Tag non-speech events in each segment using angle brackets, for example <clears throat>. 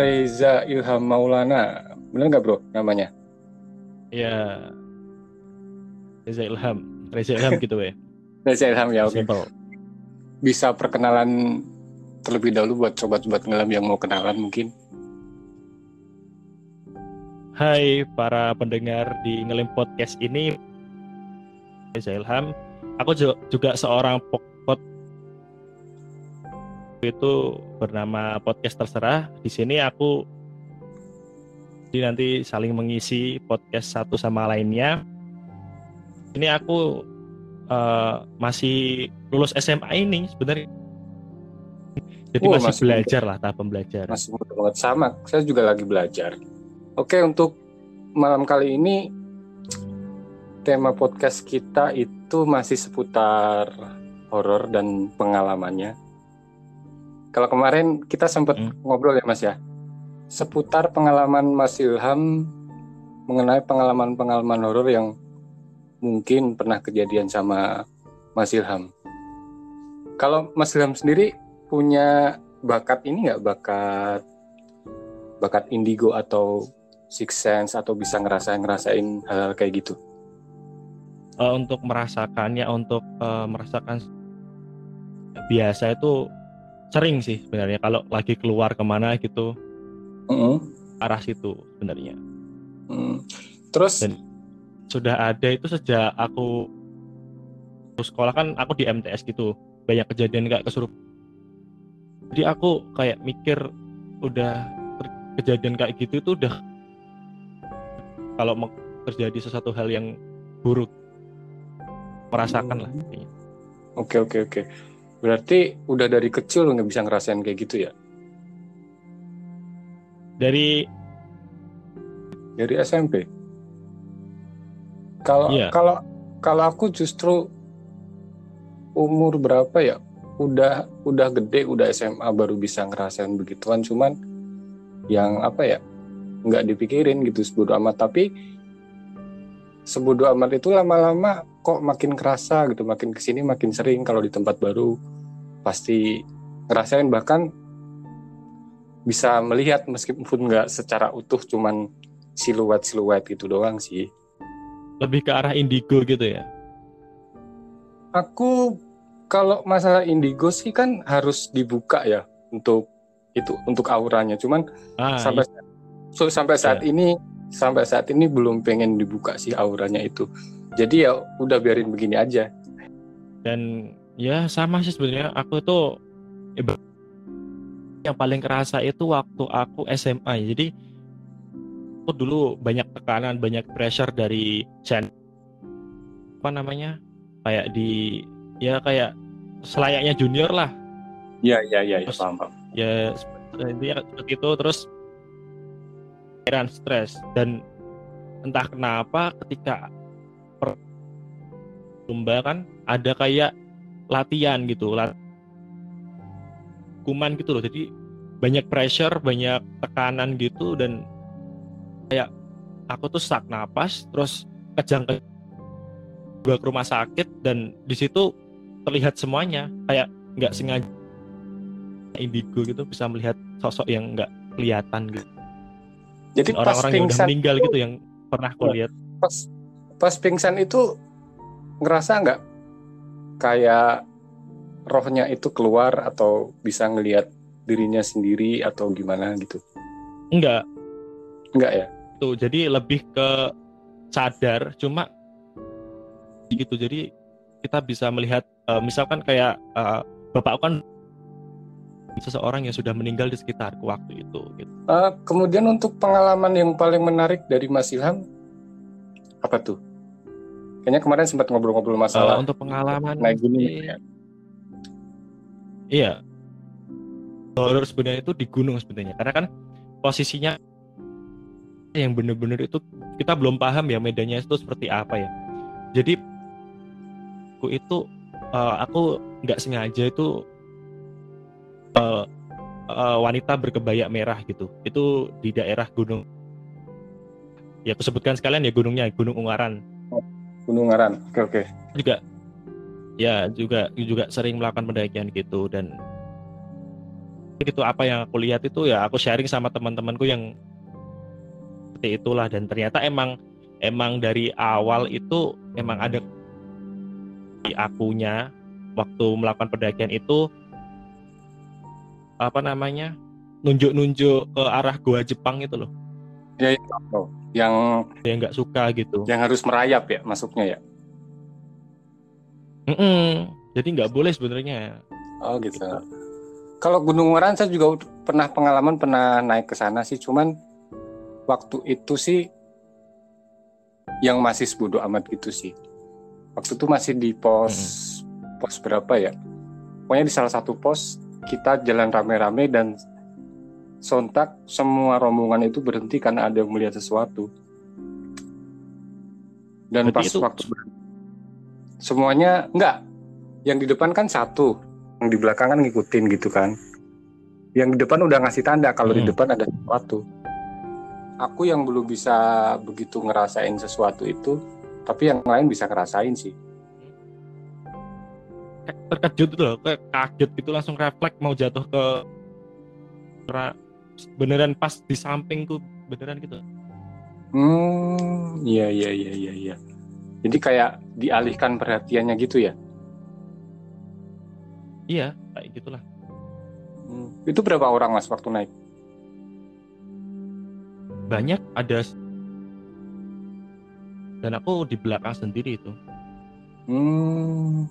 Reza Ilham Maulana. Bener nggak bro namanya? Ya. Reza Ilham. Reza Ilham gitu ya. <laughs> Reza Ilham ya oke. Simple. Bisa perkenalan terlebih dahulu buat sobat-sobat ngelam yang mau kenalan mungkin. Hai para pendengar di Ngelim Podcast ini. Reza Ilham. Aku ju- juga seorang po- pod itu bernama podcast terserah. Di sini aku jadi nanti saling mengisi podcast satu sama lainnya. Ini aku eh, masih lulus SMA ini sebenarnya. Jadi Oh, masih, masih belajar lah tahap pembelajaran. Masih muda banget sama. Saya juga lagi belajar. Oke untuk malam kali ini tema podcast kita itu masih seputar horor dan pengalamannya. Kalau kemarin kita sempat Hmm. ngobrol ya Mas ya, seputar pengalaman Mas Ilham mengenai pengalaman-pengalaman horor yang mungkin pernah kejadian sama Mas Ilham. Kalau Mas Ilham sendiri punya bakat ini nggak bakat bakat indigo atau six sense atau bisa ngerasain ngerasain hal, -hal kayak gitu? Eh, untuk merasakannya, untuk eh, merasakan biasa itu sering sih sebenarnya kalau lagi keluar ke mana gitu Mm-mm. arah situ sebenarnya Mm. Terus Dan- sudah ada itu sejak aku sekolah kan aku di MTS gitu banyak kejadian kayak kesurupan jadi aku kayak mikir udah kejadian kayak gitu itu udah kalau mau terjadi sesuatu hal yang buruk merasakan lah kayaknya. oke oke oke. Berarti udah dari kecil nggak bisa ngerasain kayak gitu ya? dari Dari SMP. Kalau Iya. kalau kalau aku justru umur berapa ya? Udah udah gede, udah SMA baru bisa ngerasain begituan. Cuman yang apa ya? Nggak dipikirin gitu sebodo amat. Tapi sebodo amat itu lama-lama kok makin kerasa gitu, makin ke sini makin sering kalau di tempat baru pasti ngerasain bahkan bisa melihat meskipun nggak secara utuh cuman siluet-siluet gitu doang sih. lebih ke arah indigo gitu ya Aku kalau masalah indigo sih kan harus dibuka ya untuk itu untuk auranya. Cuman ah sampai so, sampai saat Iya. ini sampai saat ini belum pengen dibuka sih auranya itu. Jadi ya udah biarin begini aja. dan ya sama sih sebenarnya aku tuh yang paling kerasa itu waktu aku SMA jadi aku dulu banyak tekanan banyak pressure dari Chen apa namanya kayak di ya kayak selayaknya junior lah Iya iya iya ya, Terus- paham paham. ya intinya seperti itu terus pikiran stres dan entah kenapa ketika per- lomba kan ada kayak latihan gitu lat kuman gitu loh. Jadi banyak pressure banyak tekanan gitu dan kayak aku tuh sak napas terus kejang ke gua ke rumah sakit dan di situ terlihat semuanya. Kayak nggak sengaja indigo gitu bisa melihat sosok yang nggak kelihatan gitu Jadi pas orang-orang yang udah meninggal itu- gitu yang pernah aku Iya. lihat. Pas pas pingsan itu ngerasa nggak kayak rohnya itu keluar atau bisa ngelihat dirinya sendiri atau gimana gitu? Enggak. Nggak ya? Tuh jadi lebih ke sadar cuma gitu. Jadi kita bisa melihat eh, misalkan kayak eh, bapak kan seseorang yang sudah meninggal di sekitarku waktu itu gitu. Eh, kemudian untuk pengalaman yang paling menarik dari Mas Ilham apa tuh Kayaknya kemarin sempat ngobrol-ngobrol masalah untuk pengalaman naik gunung sih, gitu ya. Iya. Horor sebenarnya itu di gunung sebenarnya. Karena kan posisinya yang bener-bener itu kita belum paham ya medannya itu seperti apa ya. Jadi aku itu eh, aku nggak sengaja itu eh, eh, wanita berkebaya merah gitu. Itu di daerah gunung. Ya aku sebutkan sekalian ya gunungnya Gunung Ungaran Gunung Ngaran. Oke oke. juga ya juga juga sering melakukan pendakian gitu dan gitu apa yang aku lihat itu ya aku sharing sama teman-temanku yang seperti itulah dan ternyata emang emang dari awal itu emang ada di akunya waktu melakukan pendakian itu apa namanya nunjuk-nunjuk ke arah gua Jepang itu loh Ya, ya. Oh, yang yang nggak suka gitu yang harus merayap ya masuknya ya. Mm-mm. jadi nggak boleh sebenarnya Oh gitu. Kalau Gunung Ngaran saya juga pernah pengalaman pernah naik ke sana sih, cuman waktu itu sih yang masih sebodo amat gitu sih. Waktu itu masih di pos pos berapa ya? Pokoknya di salah satu pos kita jalan rame-rame dan sontak semua rombongan itu berhenti karena ada yang melihat sesuatu. Dan Berarti pas itu- waktu semuanya enggak, yang di depan kan satu, yang di belakang kan ngikutin gitu kan. Yang di depan udah ngasih tanda kalau di Hmm. depan ada sesuatu. Aku yang belum bisa begitu ngerasain sesuatu itu, tapi yang lain bisa ngerasain sih. Terkejut gitu loh kayak kaget gitu langsung refleks mau jatuh ke Ra- beneran pas di sampingku beneran gitu Hmm, iya iya iya iya iya. Jadi kayak dialihkan perhatiannya gitu ya. iya kayak gitulah Hmm. Itu berapa orang mas waktu naik? banyak ada dan aku di belakang sendiri itu Hmm.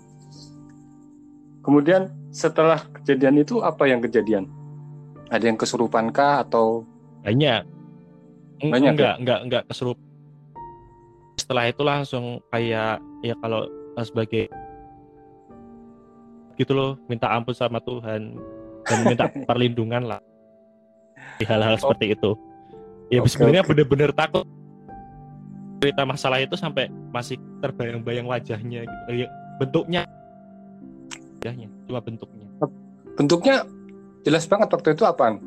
Kemudian setelah kejadian itu apa yang kejadian? Ada yang kesurupan kah atau? Banyak. Banyak ya? enggak enggak enggak keserup setelah itu langsung kayak ya kalau eh, sebagai gitu loh minta ampun sama Tuhan dan minta <laughs> perlindungan lah. Di hal-hal seperti itu. Ya Oke, sebenarnya oke. bener-bener takut cerita masalah itu sampai masih terbayang-bayang wajahnya gitu. Ya, bentuknya wajahnya cuma bentuknya bentuknya jelas banget waktu itu apaan?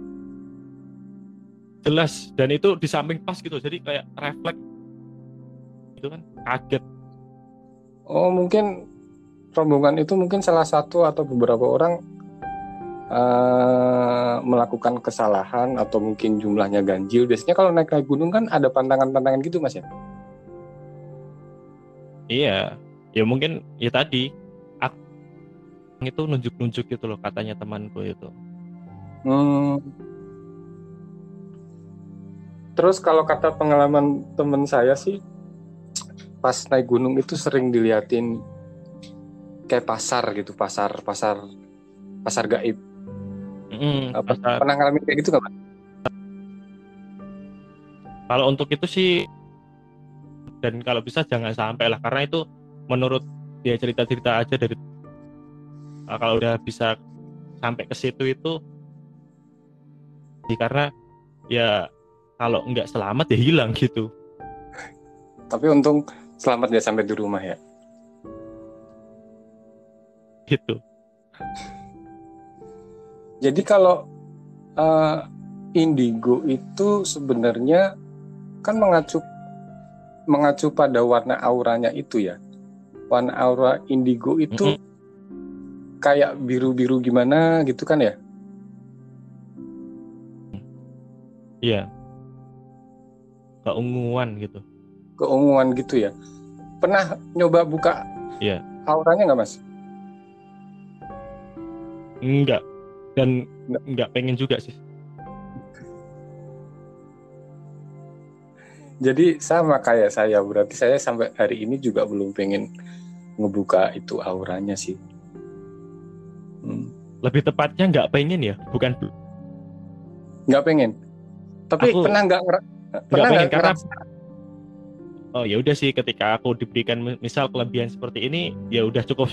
jelas dan itu di samping pas gitu jadi kayak refleks itu kan kaget Oh mungkin rombongan itu mungkin salah satu atau beberapa orang eh, melakukan kesalahan atau mungkin jumlahnya ganjil. Biasanya kalau naik naik gunung kan ada pantangan-pantangan gitu mas ya? Iya, ya mungkin ya tadi itu nunjuk-nunjuk gitu loh katanya temanku itu. Hmm. Terus kalau kata pengalaman temen saya sih, pas naik gunung itu sering diliatin kayak pasar gitu, pasar pasar pasar gaib. Mm, Apa, pasar- pernah ngalamin kayak gitu nggak? Kalau untuk itu sih dan kalau bisa jangan sampai lah karena itu menurut dia cerita-cerita aja dari kalau udah bisa sampai ke situ itu ya karena ya kalau nggak selamat ya hilang gitu. Tapi untung selamat dia sampai di rumah ya. Gitu. Jadi kalau eh, indigo itu sebenarnya kan mengacu mengacu pada warna auranya itu ya. Warna aura indigo itu kayak biru-biru gimana gitu kan ya? Iya. Keunguan gitu. Keunguan gitu ya. Pernah nyoba buka Iya. auranya nggak mas? Enggak. Dan Nggak. enggak pengen juga sih. Jadi sama kayak saya, berarti saya sampai hari ini juga belum pengen ngebuka itu auranya sih. Lebih tepatnya nggak pengen ya, bukan Nggak pengen. Tapi Aku pernah nggak nggak pernah pengen nggak karena ngerasa- oh ya udah sih ketika aku diberikan mi- misal kelebihan seperti ini ya udah cukup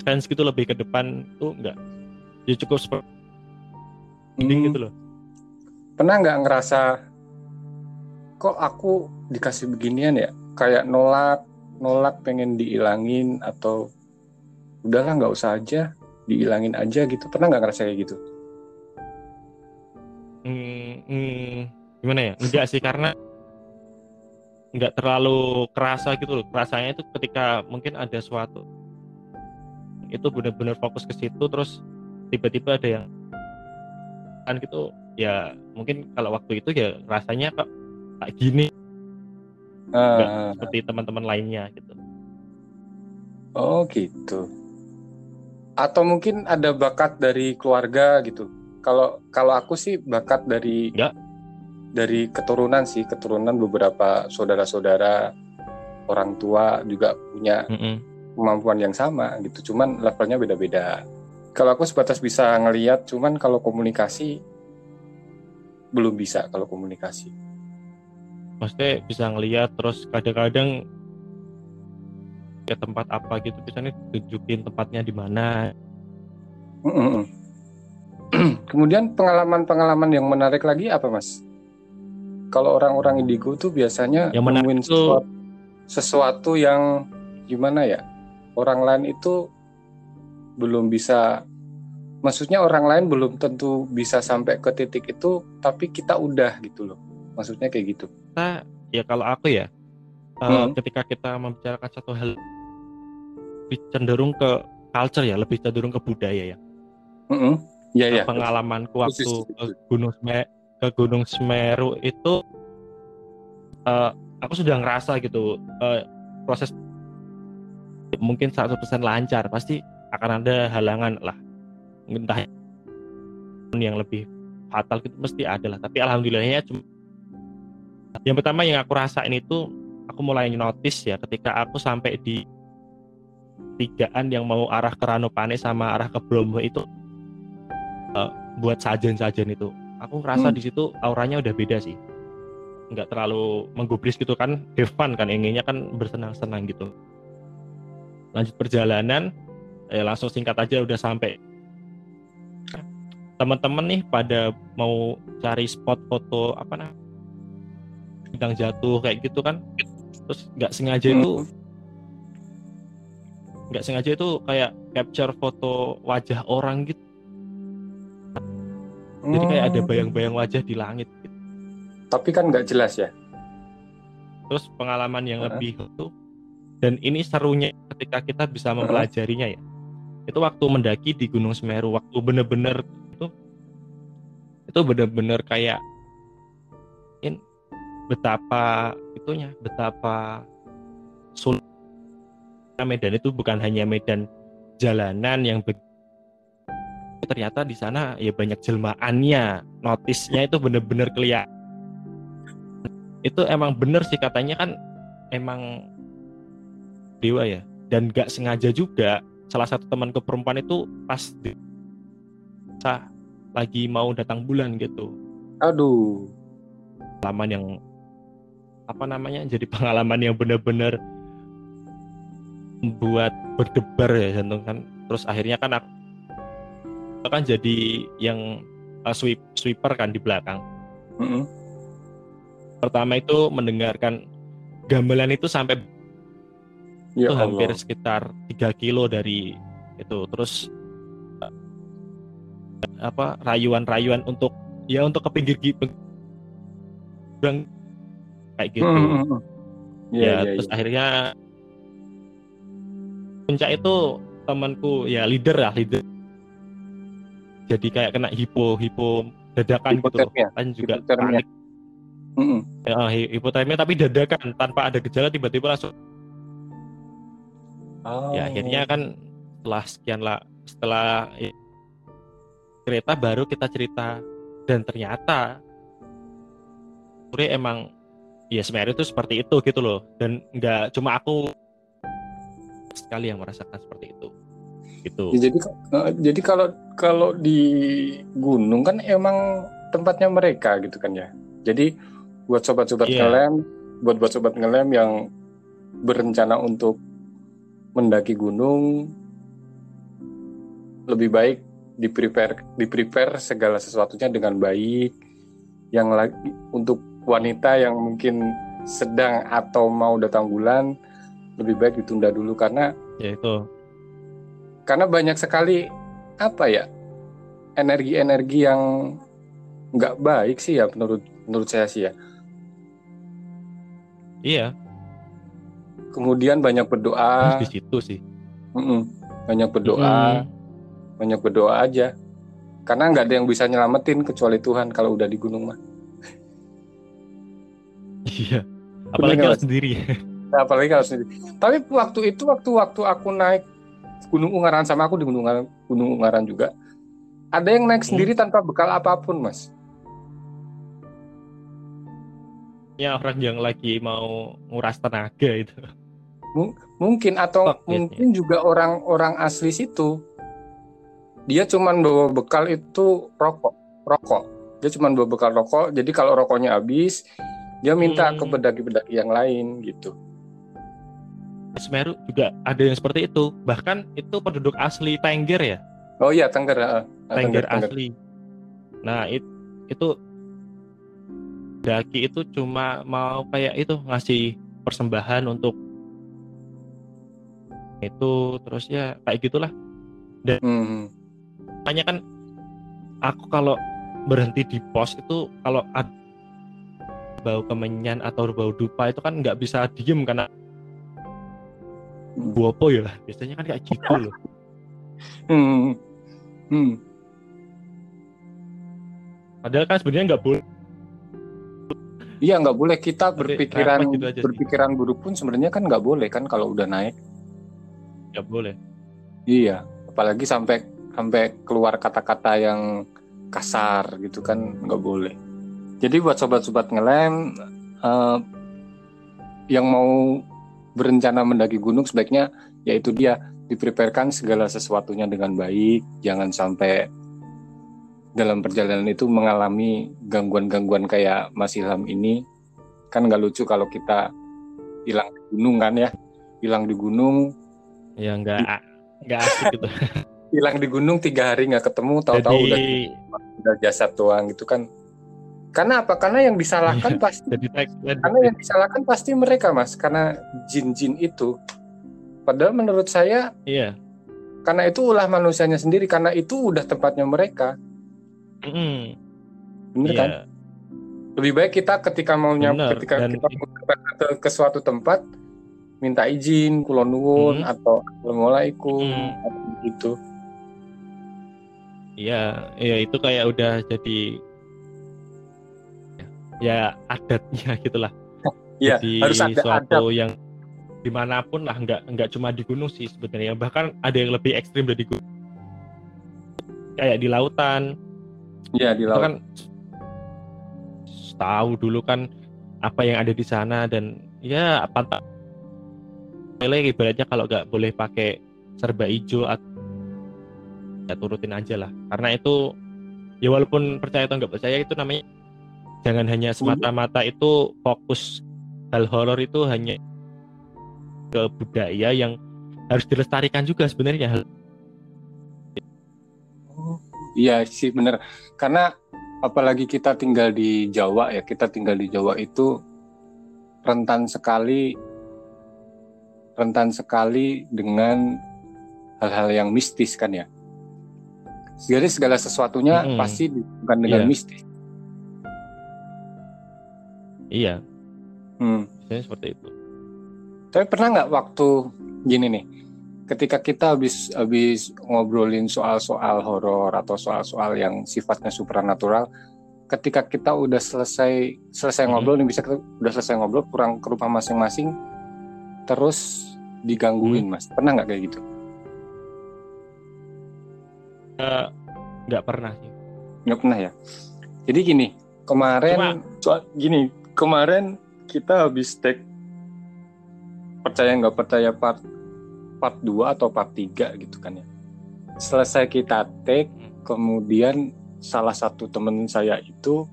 sense gitu lebih ke depan tuh enggak ya cukup seperti Hmm. gitu loh pernah nggak ngerasa kok aku dikasih beginian ya kayak nolak nolak pengen dihilangin atau udahlah nggak usah aja dihilangin aja gitu. Pernah nggak ngerasa kayak gitu? Hmm, hmm, gimana ya? Enggak sih karena nggak terlalu kerasa gitu loh. Kerasanya itu ketika mungkin ada suatu itu benar-benar fokus ke situ terus tiba-tiba ada yang kan gitu ya mungkin kalau waktu itu ya rasanya kok kayak gini. Nggak Ah, seperti teman-teman lainnya gitu. Oh gitu atau mungkin ada bakat dari keluarga gitu. Kalau kalau aku sih bakat dari dari keturunan sih. Keturunan beberapa saudara-saudara orang tua juga punya Mm-mm. kemampuan yang sama gitu. Cuman levelnya beda-beda. Kalau aku sebatas bisa ngeliat cuman kalau komunikasi belum bisa kalau komunikasi. Maksudnya bisa ngelihat terus kadang-kadang ke tempat apa gitu misalnya tunjukin tempatnya di mana. <clears throat> Kemudian pengalaman-pengalaman yang menarik lagi apa mas? Kalau orang-orang indigo tuh biasanya Yang menarik nemuin tuh- sesuatu, sesuatu yang gimana ya? Orang lain itu belum bisa maksudnya orang lain belum tentu bisa sampai ke titik itu tapi kita udah gitu loh. Maksudnya kayak gitu. Kita ya kalau aku ya Hmm. ketika kita membicarakan satu hal lebih cenderung ke culture ya lebih cenderung ke budaya ya Mm-mm. Iya ya. pengalamanku waktu ke. Gunung Semeru, ke Gunung Semeru itu eh, aku sudah ngerasa gitu eh, proses mungkin 100% lancar pasti akan ada halangan lah entah yang lebih fatal gitu mesti ada lah tapi alhamdulillahnya cuma yang pertama yang aku rasain itu aku mulai notice ya ketika aku sampai di tigaan yang mau arah ke Ranupane sama arah ke Bromo itu eh, buat sajen-sajen itu. Aku ngerasa Hmm. di situ auranya udah beda sih. Nggak terlalu menggubris gitu kan have fun kan inginnya kan bersenang-senang gitu. Lanjut perjalanan eh, langsung singkat aja udah sampai. Teman-teman nih pada mau cari spot foto apa nah bintang jatuh kayak gitu kan? Terus nggak sengaja itu Mm. Nggak sengaja itu kayak capture foto wajah orang gitu jadi kayak ada Hmm. bayang-bayang wajah di langit gitu. Tapi kan nggak jelas ya. terus pengalaman yang Heeh. lebih itu dan ini serunya ketika kita bisa mempelajarinya ya itu waktu mendaki di Gunung Semeru waktu bener-bener itu itu bener-bener kayak in betapa itunya betapa sulit medan itu bukan hanya medan jalanan yang ternyata di sana ya banyak jelmaannya notisnya itu bener-bener kelihatan itu emang bener sih katanya kan emang dewa ya. Dan gak sengaja juga salah satu temanku perempuan itu pas di lagi mau datang bulan gitu. Aduh. pengalaman yang apa namanya jadi pengalaman yang bener-bener membuat berdebar ya jantung kan terus akhirnya kan aku kan jadi yang uh, sweep sweeper kan di belakang Mm-mm. pertama itu mendengarkan gamelan itu sampai Ya itu hampir sekitar 3 kilo dari itu terus eh, apa rayuan-rayuan untuk ya untuk ke pinggir gitu kayak gitu Mm-mm. ya, Iya, iya, terus iya. akhirnya puncak itu temanku ya leader lah leader. Jadi kayak kena hipo hipo dadakan gitu kan juga panik. Mm-mm. ya, hi- hipotermia tapi dadakan tanpa ada gejala tiba-tiba langsung. Oh. ya akhirnya kan setelah sekian lah setelah ya, cerita baru kita cerita. Dan ternyata Sore emang ya sebenarnya itu seperti itu gitu loh. Dan nggak cuma aku sekali yang merasakan seperti itu gitu Ya, jadi eh, jadi kalau kalau di gunung kan emang tempatnya mereka gitu kan ya. Jadi buat sobat-sobat Iya. kalian buat buat sobat ngelem yang berencana untuk mendaki gunung lebih baik di prepare di prepare segala sesuatunya dengan baik yang lagi untuk wanita yang mungkin sedang atau mau datang bulan lebih baik ditunda dulu karena ya itu. karena banyak sekali apa ya energi-energi yang nggak baik sih ya menurut menurut saya sih ya. Iya. Kemudian banyak berdoa. Di situ sih. Mm-mm. banyak berdoa. Mm. banyak berdoa aja. Karena nggak ada yang bisa nyelamatin kecuali Tuhan kalau udah di gunung mah. Iya. Apalagi kalau sendiri Nah, apalagi kalau sendiri. Tapi waktu itu waktu waktu aku naik Gunung Ungaran sama aku di Gunung Ungaran, Gunung Ungaran juga ada yang naik Hmm. sendiri tanpa bekal apa pun mas. Ya orang yang lagi mau nguras tenaga itu. Mungkin atau mungkin juga orang-orang asli situ dia cuman bawa bekal itu rokok rokok. Dia cuman bawa bekal rokok jadi kalau rokoknya habis dia minta Hmm. ke pedaki-pedaki yang lain gitu Semeru juga ada yang seperti itu. Bahkan itu penduduk asli Tengger ya? Oh iya Tengger ah, Tengger Tengger. asli. Nah it, itu daki itu cuma mau kayak itu ngasih persembahan untuk itu terus ya kayak gitulah. Hmm. makanya kan aku kalau berhenti di pos itu kalau ada bau kemenyan atau bau dupa itu kan nggak bisa diem karena Buopo ya biasanya kan kayak gitu loh <laughs> Hmm. Hmm. padahal kan sebenarnya nggak boleh Iya nggak boleh kita Tapi berpikiran gitu aja sih. berpikiran buruk pun sebenarnya kan nggak boleh kan kalau udah naik. nggak boleh Iya, apalagi sampai sampai keluar kata-kata yang kasar gitu kan nggak boleh. Jadi buat sobat-sobat ngelem eh, yang mau berencana mendaki gunung sebaiknya yaitu dia dipreparekan segala sesuatunya dengan baik, jangan sampai dalam perjalanan itu mengalami gangguan-gangguan kayak Mas Ilham ini. Kan nggak lucu kalau kita hilang di gunung kan ya, hilang di gunung. Ya nggak nggak asik gitu. <laughs> Hilang di gunung tiga hari nggak ketemu tahu-tahu udah jadi udah jasad doang gitu kan karena apa karena yang disalahkan pasti jadi karena yang disalahkan pasti mereka mas karena jin-jin itu padahal menurut saya iya karena itu ulah manusianya sendiri karena itu udah tempatnya mereka Mm-mm. bener Iya. kan lebih baik kita ketika mau nyam Bener, ketika dan kita mau ke, ke suatu tempat minta izin kulon nuwun Hmm. atau assalamualaikum Hmm. atau gitu Iya, iya itu kayak udah jadi ya adatnya <laughs> gitulah. Iya, jadi harus ada suatu yang di mana pun lah, nggak nggak cuma di gunung sih sebenarnya. Bahkan ada yang lebih ekstrim dari gunung. Kayak di lautan, ya di itu laut kan tahu dulu kan apa yang ada di sana dan ya pantai Lele ibaratnya kalau nggak boleh pakai serba hijau atau ya turutin aja lah karena itu ya walaupun percaya atau nggak percaya itu namanya jangan hanya semata-mata itu fokus hal horor itu hanya ke budaya yang harus dilestarikan juga sebenarnya hal Iya sih bener karena apalagi kita tinggal di Jawa ya kita tinggal di Jawa itu rentan sekali rentan sekali dengan hal-hal yang mistis kan ya. Jadi segala sesuatunya Mm-mm. pasti bukan dengan Iya. mistis. Iya Hmm. biasanya seperti itu Tapi pernah nggak waktu gini nih, ketika kita habis habis ngobrolin soal-soal horor atau soal-soal yang sifatnya supranatural, ketika kita udah selesai selesai Mhm. ngobrol nih bisa kita udah selesai ngobrol pulang ke rumah masing-masing, terus digangguin mas, pernah nggak kayak gitu? Eh, nggak pernah sih Nggak pernah ya. Jadi gini, kemarin soal gini, kemarin kita habis take percaya nggak percaya part part 2 atau part 3 gitu kan ya. Selesai kita take, kemudian salah satu temen saya itu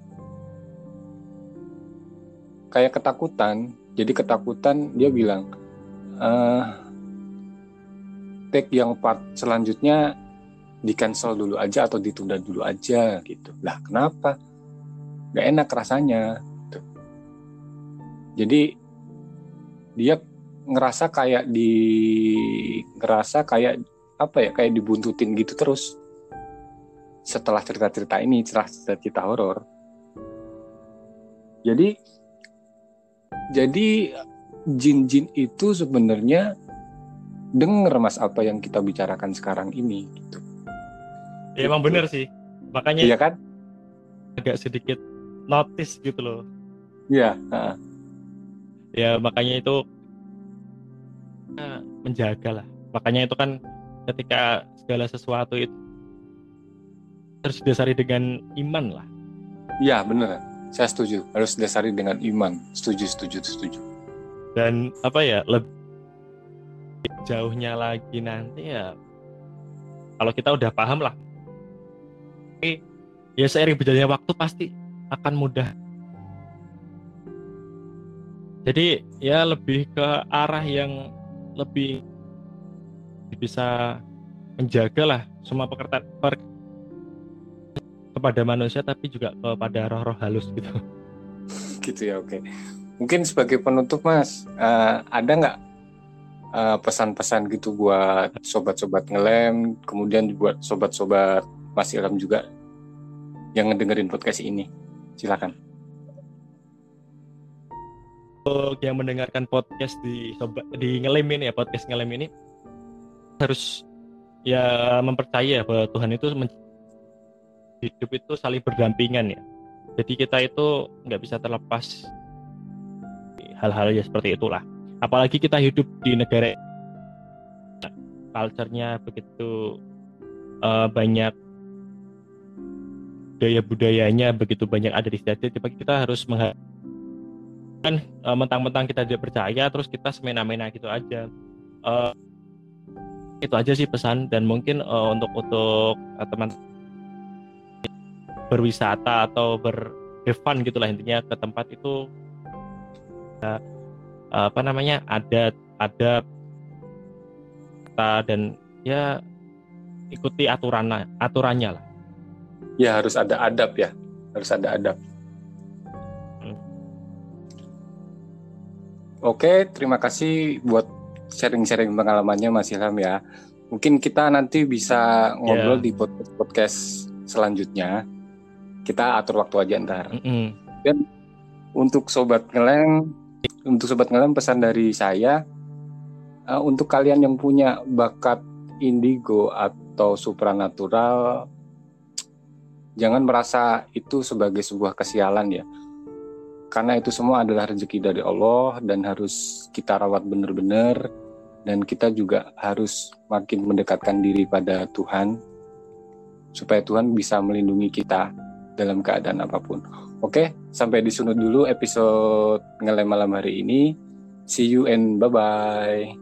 kayak ketakutan jadi ketakutan dia bilang eh take yang part selanjutnya di cancel dulu aja atau ditunda dulu aja gitu lah kenapa gak enak rasanya. Jadi dia ngerasa kayak di ngerasa kayak apa ya kayak dibuntutin gitu terus. Setelah cerita-cerita ini cerita cerita horor. Jadi jadi jin-jin itu sebenarnya denger mas apa yang kita bicarakan sekarang ini gitu. Ya, emang bener sih. Makanya iya kan? agak sedikit notice gitu loh. Iya. Ya makanya itu uh, menjaga lah. Makanya itu kan ketika segala sesuatu itu harus didasari dengan iman lah. Iya bener. Saya setuju. Harus didasari dengan iman. Setuju setuju setuju. Dan apa ya lebih jauhnya lagi nanti ya kalau kita udah paham lah. Ya seiring berjalannya waktu pasti akan mudah jadi ya lebih ke arah yang lebih bisa menjaga lah semua pekerjaan per, kepada manusia tapi juga kepada roh-roh halus gitu. <laughs> Gitu ya oke. Mungkin sebagai penutup mas uh, ada nggak uh, pesan-pesan gitu buat sobat-sobat ngelem kemudian buat sobat-sobat mas Ilham juga yang ngedengerin podcast ini? Silakan untuk yang mendengarkan podcast di di ngelem ini ya podcast ngelem ini harus ya mempercaya bahwa Tuhan itu hidup itu saling berdampingan ya. Jadi kita itu nggak bisa terlepas hal-hal ya seperti itulah. Apalagi kita hidup di negara culture-nya begitu uh, banyak budaya budayanya begitu banyak ada di jadi kita harus menghargai kan uh, mentang-mentang kita tidak percaya terus kita semena-mena gitu aja. Uh, itu aja sih pesan dan mungkin uh, untuk untuk uh, teman berwisata atau berfun gitulah intinya ke tempat itu uh, apa namanya ada ada dan ya ikuti aturan aturannya lah. Ya harus ada adab ya harus ada adab Oke, terima kasih buat sharing-sharing pengalamannya Mas Ilham ya. Mungkin kita nanti bisa ngobrol yeah. di podcast, podcast selanjutnya. Kita atur waktu aja ntar. Mm -hmm. Dan untuk sobat ngeleng, untuk sobat ngeleng pesan dari saya, uh, untuk kalian yang punya bakat indigo atau supranatural, jangan merasa itu sebagai sebuah kesialan ya karena itu semua adalah rezeki dari Allah dan harus kita rawat benar-benar dan kita juga harus makin mendekatkan diri pada Tuhan supaya Tuhan bisa melindungi kita dalam keadaan apa pun. Oke, sampai di dulu episode ngelem malam hari ini. See you and bye-bye.